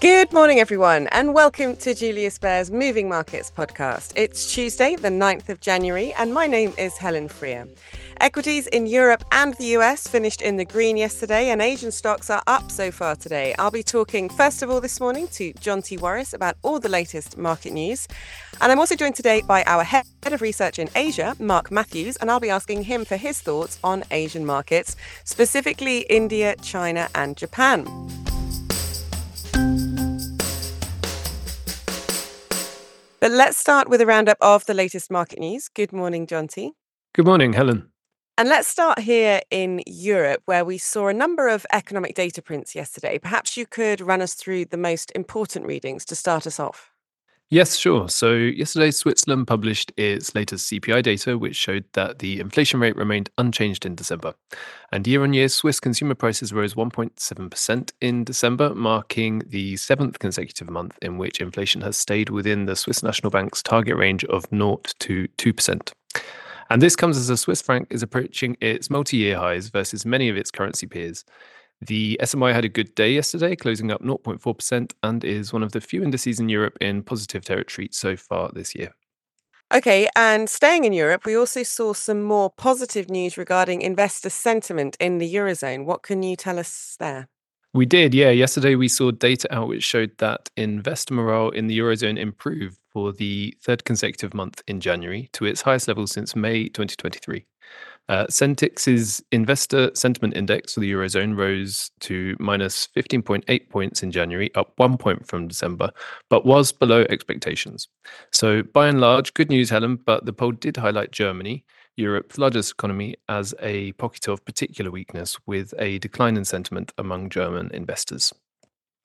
Good morning, everyone, and welcome to Julius Baer's Moving Markets podcast. It's Tuesday, the 9th of January, and my name is Helen Freer. Equities in Europe and the US finished in the green yesterday, and Asian stocks are up so far today. I'll be talking, first of all, this morning to Jonti Warris about all the latest market news. And I'm also joined today by our head of research in Asia, Mark Matthews, and I'll be asking him for his thoughts on Asian markets, specifically India, China, and Japan. But let's start with a roundup of the latest market news. Good morning, Jonti. Good morning, Helen. And let's start here in Europe, where we saw a number of economic data prints yesterday. Perhaps you could run us through the most important readings to start us off. Yes, sure. So, yesterday, Switzerland published its latest CPI data, which showed that the inflation rate remained unchanged in December. And year on year, Swiss consumer prices rose 1.7% in December, marking the seventh consecutive month in which inflation has stayed within the Swiss National Bank's target range of 0 to 2%. And this comes as the Swiss franc is approaching its multi year highs versus many of its currency peers. The SMI had a good day yesterday, closing up 0.4% and is one of the few indices in Europe in positive territory so far this year. Okay, and staying in Europe, we also saw some more positive news regarding investor sentiment in the Eurozone. What can you tell us there? We did, yeah. Yesterday we saw data out which showed that investor morale in the Eurozone improved for the third consecutive month in January to its highest level since May 2023. Uh, Sentix's investor sentiment index for the Eurozone rose to minus 15.8 points in January, up one point from December, but was below expectations. So, by and large, good news, Helen, but the poll did highlight Germany, Europe's largest economy, as a pocket of particular weakness with a decline in sentiment among German investors.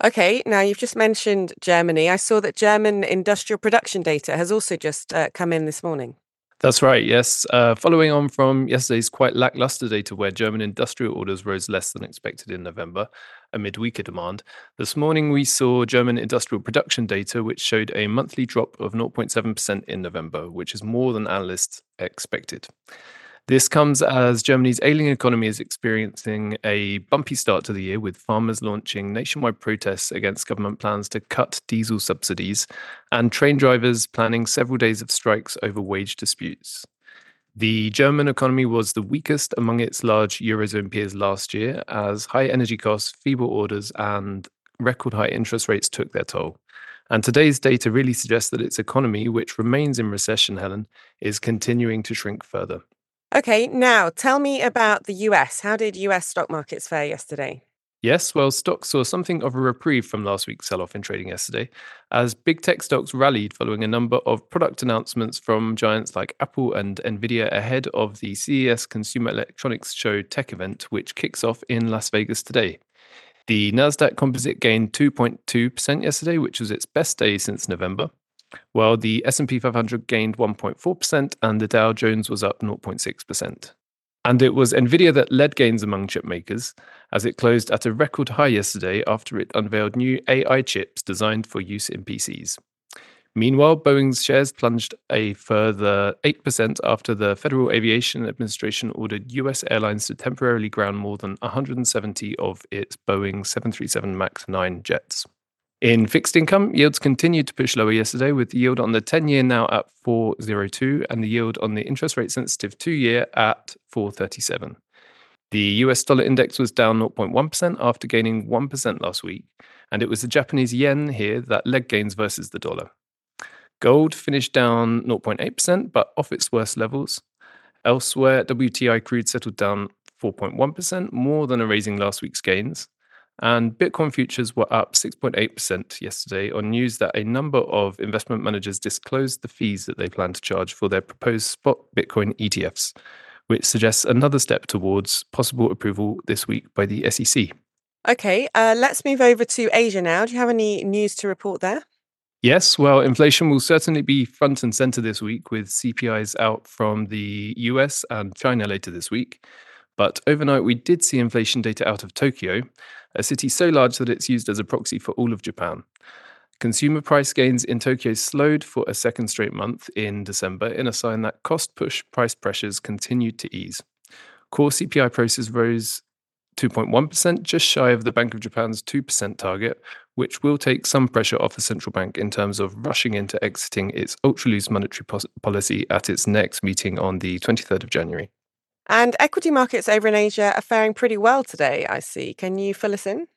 Okay, now you've just mentioned Germany. I saw that German industrial production data has also just uh, come in this morning. That's right, yes. Uh, following on from yesterday's quite lackluster data where German industrial orders rose less than expected in November amid weaker demand, this morning we saw German industrial production data which showed a monthly drop of 0.7% in November, which is more than analysts expected. This comes as Germany's ailing economy is experiencing a bumpy start to the year, with farmers launching nationwide protests against government plans to cut diesel subsidies and train drivers planning several days of strikes over wage disputes. The German economy was the weakest among its large Eurozone peers last year, as high energy costs, feeble orders, and record high interest rates took their toll. And today's data really suggests that its economy, which remains in recession, Helen, is continuing to shrink further. Okay, now tell me about the US. How did US stock markets fare yesterday? Yes, well, stocks saw something of a reprieve from last week's sell off in trading yesterday, as big tech stocks rallied following a number of product announcements from giants like Apple and Nvidia ahead of the CES Consumer Electronics Show tech event, which kicks off in Las Vegas today. The Nasdaq Composite gained 2.2% yesterday, which was its best day since November while the S&P 500 gained 1.4% and the Dow Jones was up 0.6%. And it was Nvidia that led gains among chip makers as it closed at a record high yesterday after it unveiled new AI chips designed for use in PCs. Meanwhile, Boeing's shares plunged a further 8% after the Federal Aviation Administration ordered US airlines to temporarily ground more than 170 of its Boeing 737 MAX 9 jets. In fixed income, yields continued to push lower yesterday, with the yield on the 10 year now at 402 and the yield on the interest rate sensitive two year at 437. The US dollar index was down 0.1% after gaining 1% last week, and it was the Japanese yen here that led gains versus the dollar. Gold finished down 0.8%, but off its worst levels. Elsewhere, WTI crude settled down 4.1%, more than erasing last week's gains. And Bitcoin futures were up 6.8% yesterday on news that a number of investment managers disclosed the fees that they plan to charge for their proposed spot Bitcoin ETFs, which suggests another step towards possible approval this week by the SEC. Okay, uh, let's move over to Asia now. Do you have any news to report there? Yes, well, inflation will certainly be front and center this week with CPIs out from the US and China later this week. But overnight, we did see inflation data out of Tokyo, a city so large that it's used as a proxy for all of Japan. Consumer price gains in Tokyo slowed for a second straight month in December in a sign that cost push price pressures continued to ease. Core CPI prices rose 2.1%, just shy of the Bank of Japan's 2% target, which will take some pressure off the central bank in terms of rushing into exiting its ultra loose monetary policy at its next meeting on the 23rd of January. And equity markets over in Asia are faring pretty well today, I see. Can you fill us in?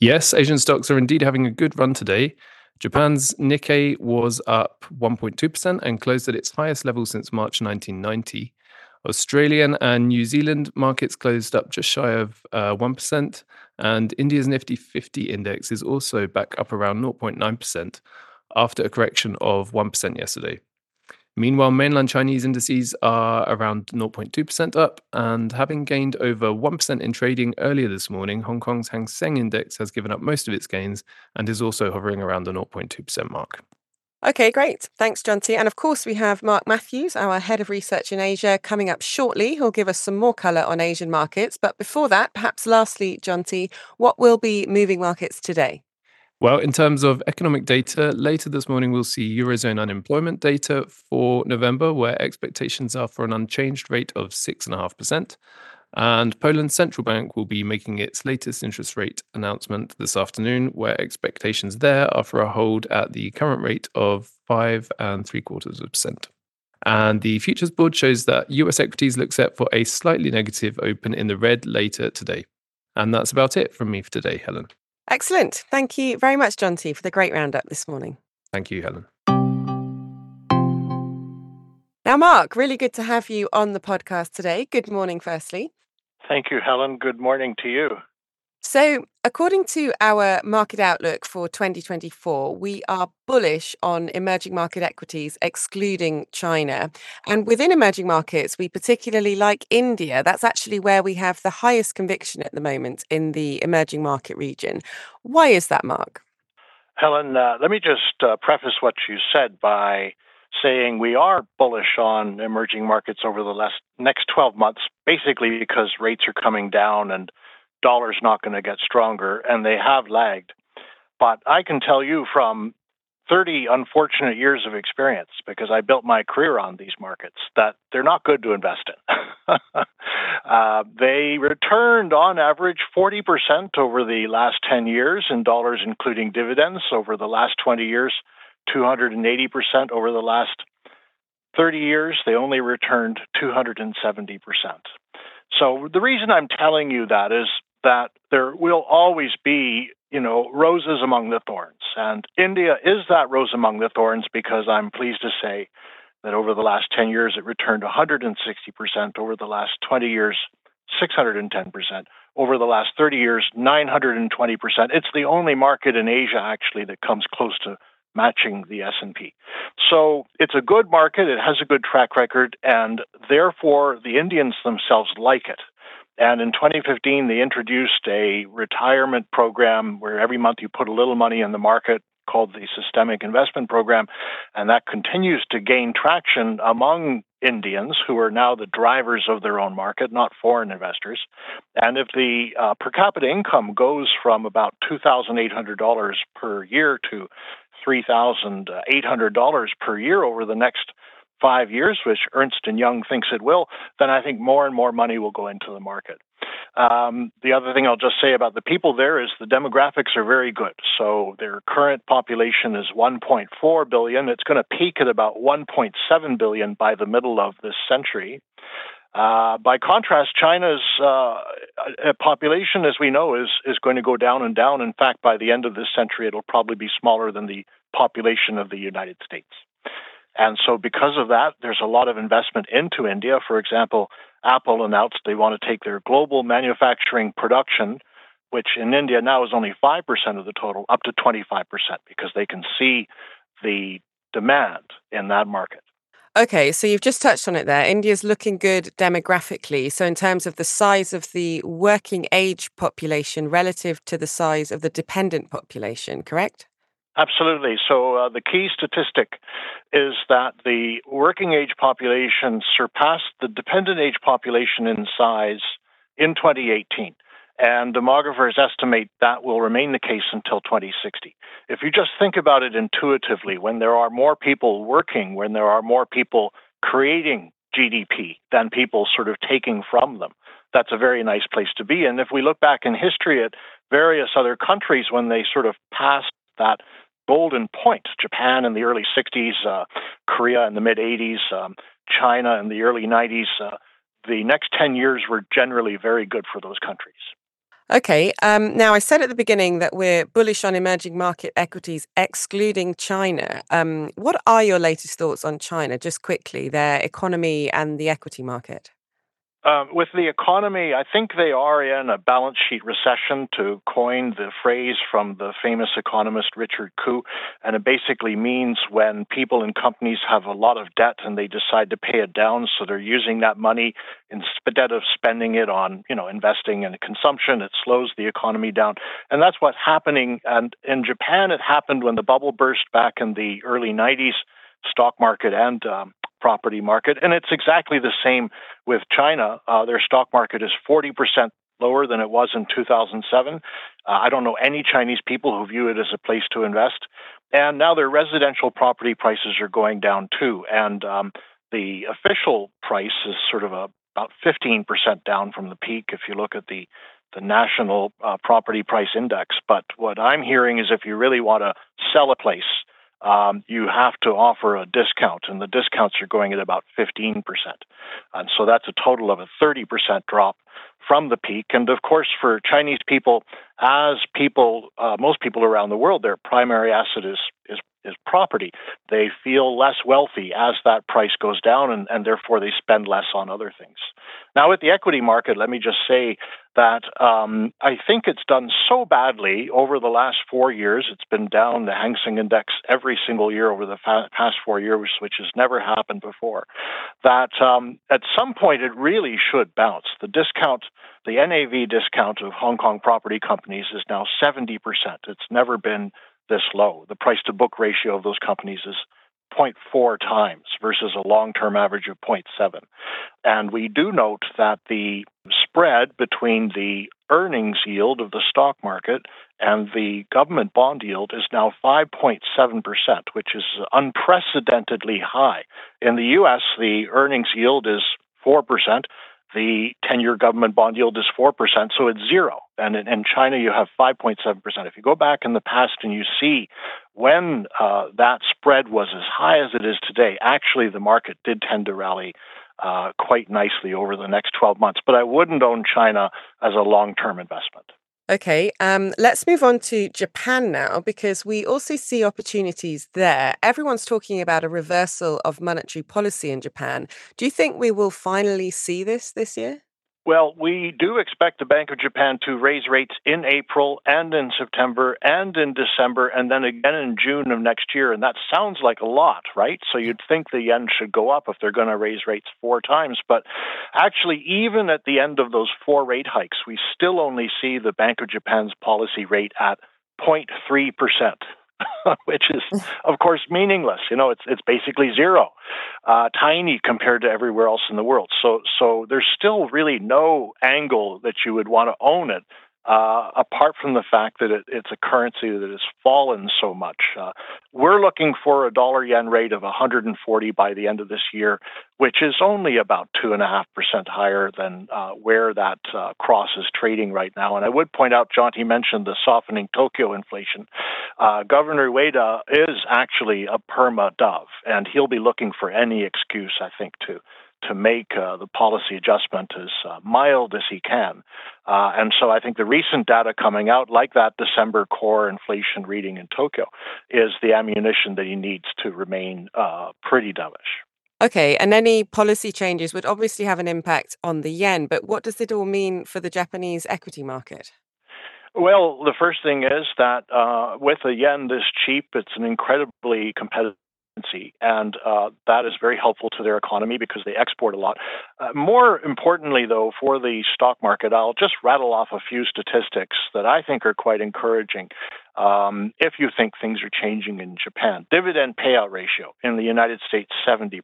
Yes, Asian stocks are indeed having a good run today. Japan's Nikkei was up 1.2% and closed at its highest level since March 1990. Australian and New Zealand markets closed up just shy of uh, 1%, and India's Nifty 50 index is also back up around 0.9% after a correction of 1% yesterday. Meanwhile, mainland Chinese indices are around 0.2% up, and having gained over 1% in trading earlier this morning, Hong Kong's Hang Seng index has given up most of its gains and is also hovering around the 0.2% mark. Okay, great. Thanks, Jonti. And of course, we have Mark Matthews, our head of research in Asia, coming up shortly. He'll give us some more colour on Asian markets. But before that, perhaps lastly, Jonti, what will be moving markets today? Well, in terms of economic data, later this morning we'll see Eurozone unemployment data for November, where expectations are for an unchanged rate of 6.5%. And Poland's central bank will be making its latest interest rate announcement this afternoon, where expectations there are for a hold at the current rate of five and three quarters of percent. And the futures board shows that US equities look set for a slightly negative open in the red later today. And that's about it from me for today, Helen. Excellent. Thank you very much, Jonti, for the great roundup this morning. Thank you, Helen. Now, Mark, really good to have you on the podcast today. Good morning, firstly. Thank you, Helen. Good morning to you. So, according to our market outlook for 2024, we are bullish on emerging market equities, excluding China. And within emerging markets, we particularly like India. That's actually where we have the highest conviction at the moment in the emerging market region. Why is that, Mark? Helen, uh, let me just uh, preface what you said by saying we are bullish on emerging markets over the last, next 12 months, basically because rates are coming down and dollars not going to get stronger, and they have lagged. But I can tell you from 30 unfortunate years of experience, because I built my career on these markets, that they're not good to invest in. uh, they returned on average 40% over the last 10 years in dollars, including dividends. Over the last 20 years, 280% over the last 30 years, they only returned 270%. So the reason I'm telling you that is that there will always be, you know, roses among the thorns. And India is that rose among the thorns because I'm pleased to say that over the last 10 years it returned 160%, over the last 20 years 610%, over the last 30 years 920%. It's the only market in Asia actually that comes close to matching the S&P. So it's a good market, it has a good track record and therefore the Indians themselves like it. And in 2015 they introduced a retirement program where every month you put a little money in the market called the Systemic Investment Program and that continues to gain traction among Indians who are now the drivers of their own market, not foreign investors. And if the uh, per capita income goes from about $2,800 per year to $3,800 per year over the next five years, which Ernst and Young thinks it will, then I think more and more money will go into the market. Um, the other thing I'll just say about the people there is the demographics are very good. So their current population is 1.4 billion. It's going to peak at about 1.7 billion by the middle of this century. Uh, by contrast, China's uh, population, as we know, is is going to go down and down. In fact, by the end of this century, it'll probably be smaller than the population of the United States. And so, because of that, there's a lot of investment into India. For example, Apple announced they want to take their global manufacturing production, which in India now is only 5% of the total, up to 25% because they can see the demand in that market. Okay, so you've just touched on it there. India's looking good demographically. So, in terms of the size of the working age population relative to the size of the dependent population, correct? Absolutely. So, uh, the key statistic is that the working age population surpassed the dependent age population in size in 2018. And demographers estimate that will remain the case until 2060. If you just think about it intuitively, when there are more people working, when there are more people creating GDP than people sort of taking from them, that's a very nice place to be. And if we look back in history at various other countries when they sort of passed that golden point, Japan in the early 60s, uh, Korea in the mid 80s, um, China in the early 90s, uh, the next 10 years were generally very good for those countries. Okay. Um, now, I said at the beginning that we're bullish on emerging market equities, excluding China. Um, what are your latest thoughts on China, just quickly, their economy and the equity market? Um, with the economy, I think they are in a balance sheet recession, to coin the phrase from the famous economist Richard Koo. And it basically means when people and companies have a lot of debt and they decide to pay it down, so they're using that money instead of spending it on, you know, investing in consumption, it slows the economy down. And that's what's happening. And in Japan, it happened when the bubble burst back in the early 90s stock market and um, property market. And it's exactly the same with China. Uh, their stock market is 40% lower than it was in 2007. Uh, I don't know any Chinese people who view it as a place to invest. And now their residential property prices are going down too. And um, the official price is sort of a, about 15% down from the peak if you look at the the national uh, property price index. But what I'm hearing is if you really want to sell a place, um, you have to offer a discount, and the discounts are going at about 15%. And so that's a total of a 30% drop from the peak. And of course, for Chinese people, as people, uh, most people around the world, their primary asset is, is, is property. They feel less wealthy as that price goes down, and, and therefore they spend less on other things. Now, with the equity market, let me just say that um, I think it's done so badly over the last four years. It's been down the Hang Seng Index every single year over the fa- past four years, which has never happened before. That um, at some point it really should bounce. The discount, the NAV discount of Hong Kong property companies is now 70%. It's never been this low. The price to book ratio of those companies is 0.4 times versus a long term average of 0.7. And we do note that the spread between the earnings yield of the stock market and the government bond yield is now 5.7%, which is unprecedentedly high. In the US, the earnings yield is 4%, the 10 year government bond yield is 4%, so it's zero. And in, in China, you have 5.7%. If you go back in the past and you see when uh, that spread was as high as it is today, actually the market did tend to rally uh, quite nicely over the next 12 months. But I wouldn't own China as a long term investment. Okay, um, let's move on to Japan now because we also see opportunities there. Everyone's talking about a reversal of monetary policy in Japan. Do you think we will finally see this this year? Well, we do expect the Bank of Japan to raise rates in April and in September and in December and then again in June of next year. And that sounds like a lot, right? So you'd think the yen should go up if they're going to raise rates four times. But actually, even at the end of those four rate hikes, we still only see the Bank of Japan's policy rate at 0.3%. which is, of course, meaningless. You know, it's it's basically zero, uh, tiny compared to everywhere else in the world. So so there's still really no angle that you would want to own it uh, apart from the fact that it, it's a currency that has fallen so much. Uh, we're looking for a dollar yen rate of 140 by the end of this year, which is only about 2.5% higher than uh, where that uh, cross is trading right now. And I would point out, John, he mentioned the softening Tokyo inflation. Uh, Governor Ueda is actually a perma dove, and he'll be looking for any excuse, I think, to to make uh, the policy adjustment as uh, mild as he can. Uh, and so I think the recent data coming out, like that December core inflation reading in Tokyo, is the ammunition that he needs to remain uh, pretty dovish. Okay, and any policy changes would obviously have an impact on the yen, but what does it all mean for the Japanese equity market? Well, the first thing is that uh, with a yen this cheap, it's an incredibly competitive and uh, that is very helpful to their economy because they export a lot. Uh, more importantly, though, for the stock market, I'll just rattle off a few statistics that I think are quite encouraging. Um, if you think things are changing in Japan, dividend payout ratio in the United States 70%,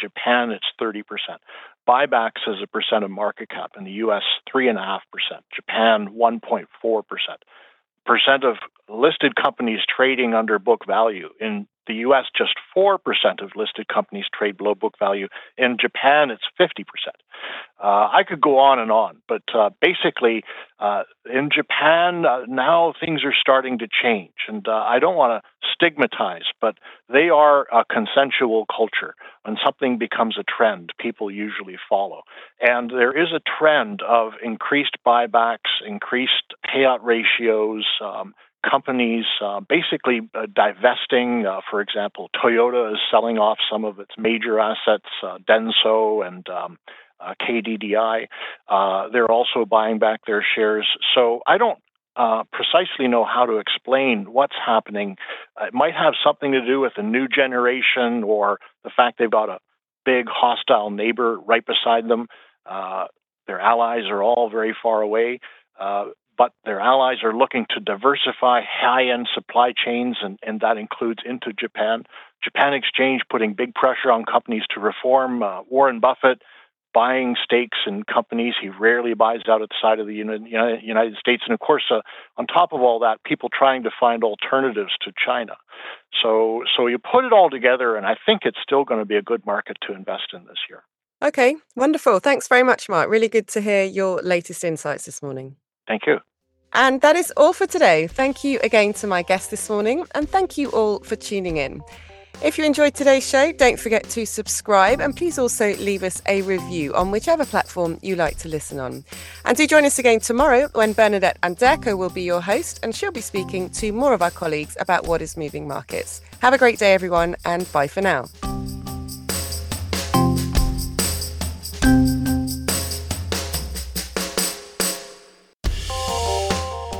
Japan it's 30%. Buybacks as a percent of market cap in the US 3.5%, Japan 1.4% of listed companies trading under book value in the US, just 4% of listed companies trade below book value. In Japan, it's 50%. Uh, I could go on and on, but uh, basically, uh, in Japan, uh, now things are starting to change. And uh, I don't want to stigmatize, but they are a consensual culture. When something becomes a trend, people usually follow. And there is a trend of increased buybacks, increased payout ratios. Um, companies uh, basically uh, divesting. Uh, for example, Toyota is selling off some of its major assets, uh, Denso and um, uh, KDDI. Uh, they're also buying back their shares. So I don't precisely know how to explain what's happening. It might have something to do with the new generation or the fact they've got a big hostile neighbor right beside them. their allies are all very far away. Uh, but their allies are looking to diversify high end supply chains, and, and that includes into Japan. Japan Exchange putting big pressure on companies to reform. Uh, Warren Buffett buying stakes in companies he rarely buys out outside of the United States. And of course, uh, on top of all that, people trying to find alternatives to China. So, so you put it all together, and I think it's still going to be a good market to invest in this year. Okay, wonderful. Thanks very much, Mark. Really good to hear your latest insights this morning. Thank you. And that is all for today. Thank you again to my guest this morning, and thank you all for tuning in. If you enjoyed today's show, don't forget to subscribe and please also leave us a review on whichever platform you like to listen on. And do join us again tomorrow when Bernadette Anderko will be your host and she'll be speaking to more of our colleagues about what is moving markets. Have a great day, everyone, and bye for now.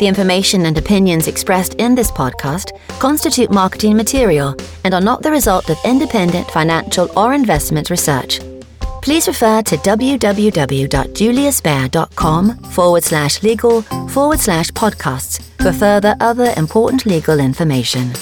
The information and opinions expressed in this podcast constitute marketing material and are not the result of independent financial or investment research. Please refer to www.juliusbaer.com forward slash legal forward slash podcasts for further other important legal information.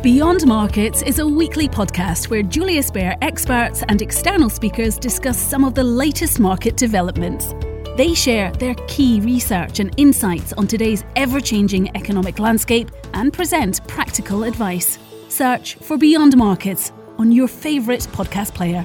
Beyond Markets is a weekly podcast where Julius Baer experts and external speakers discuss some of the latest market developments. They share their key research and insights on today's ever changing economic landscape and present practical advice. Search for Beyond Markets on your favourite podcast player.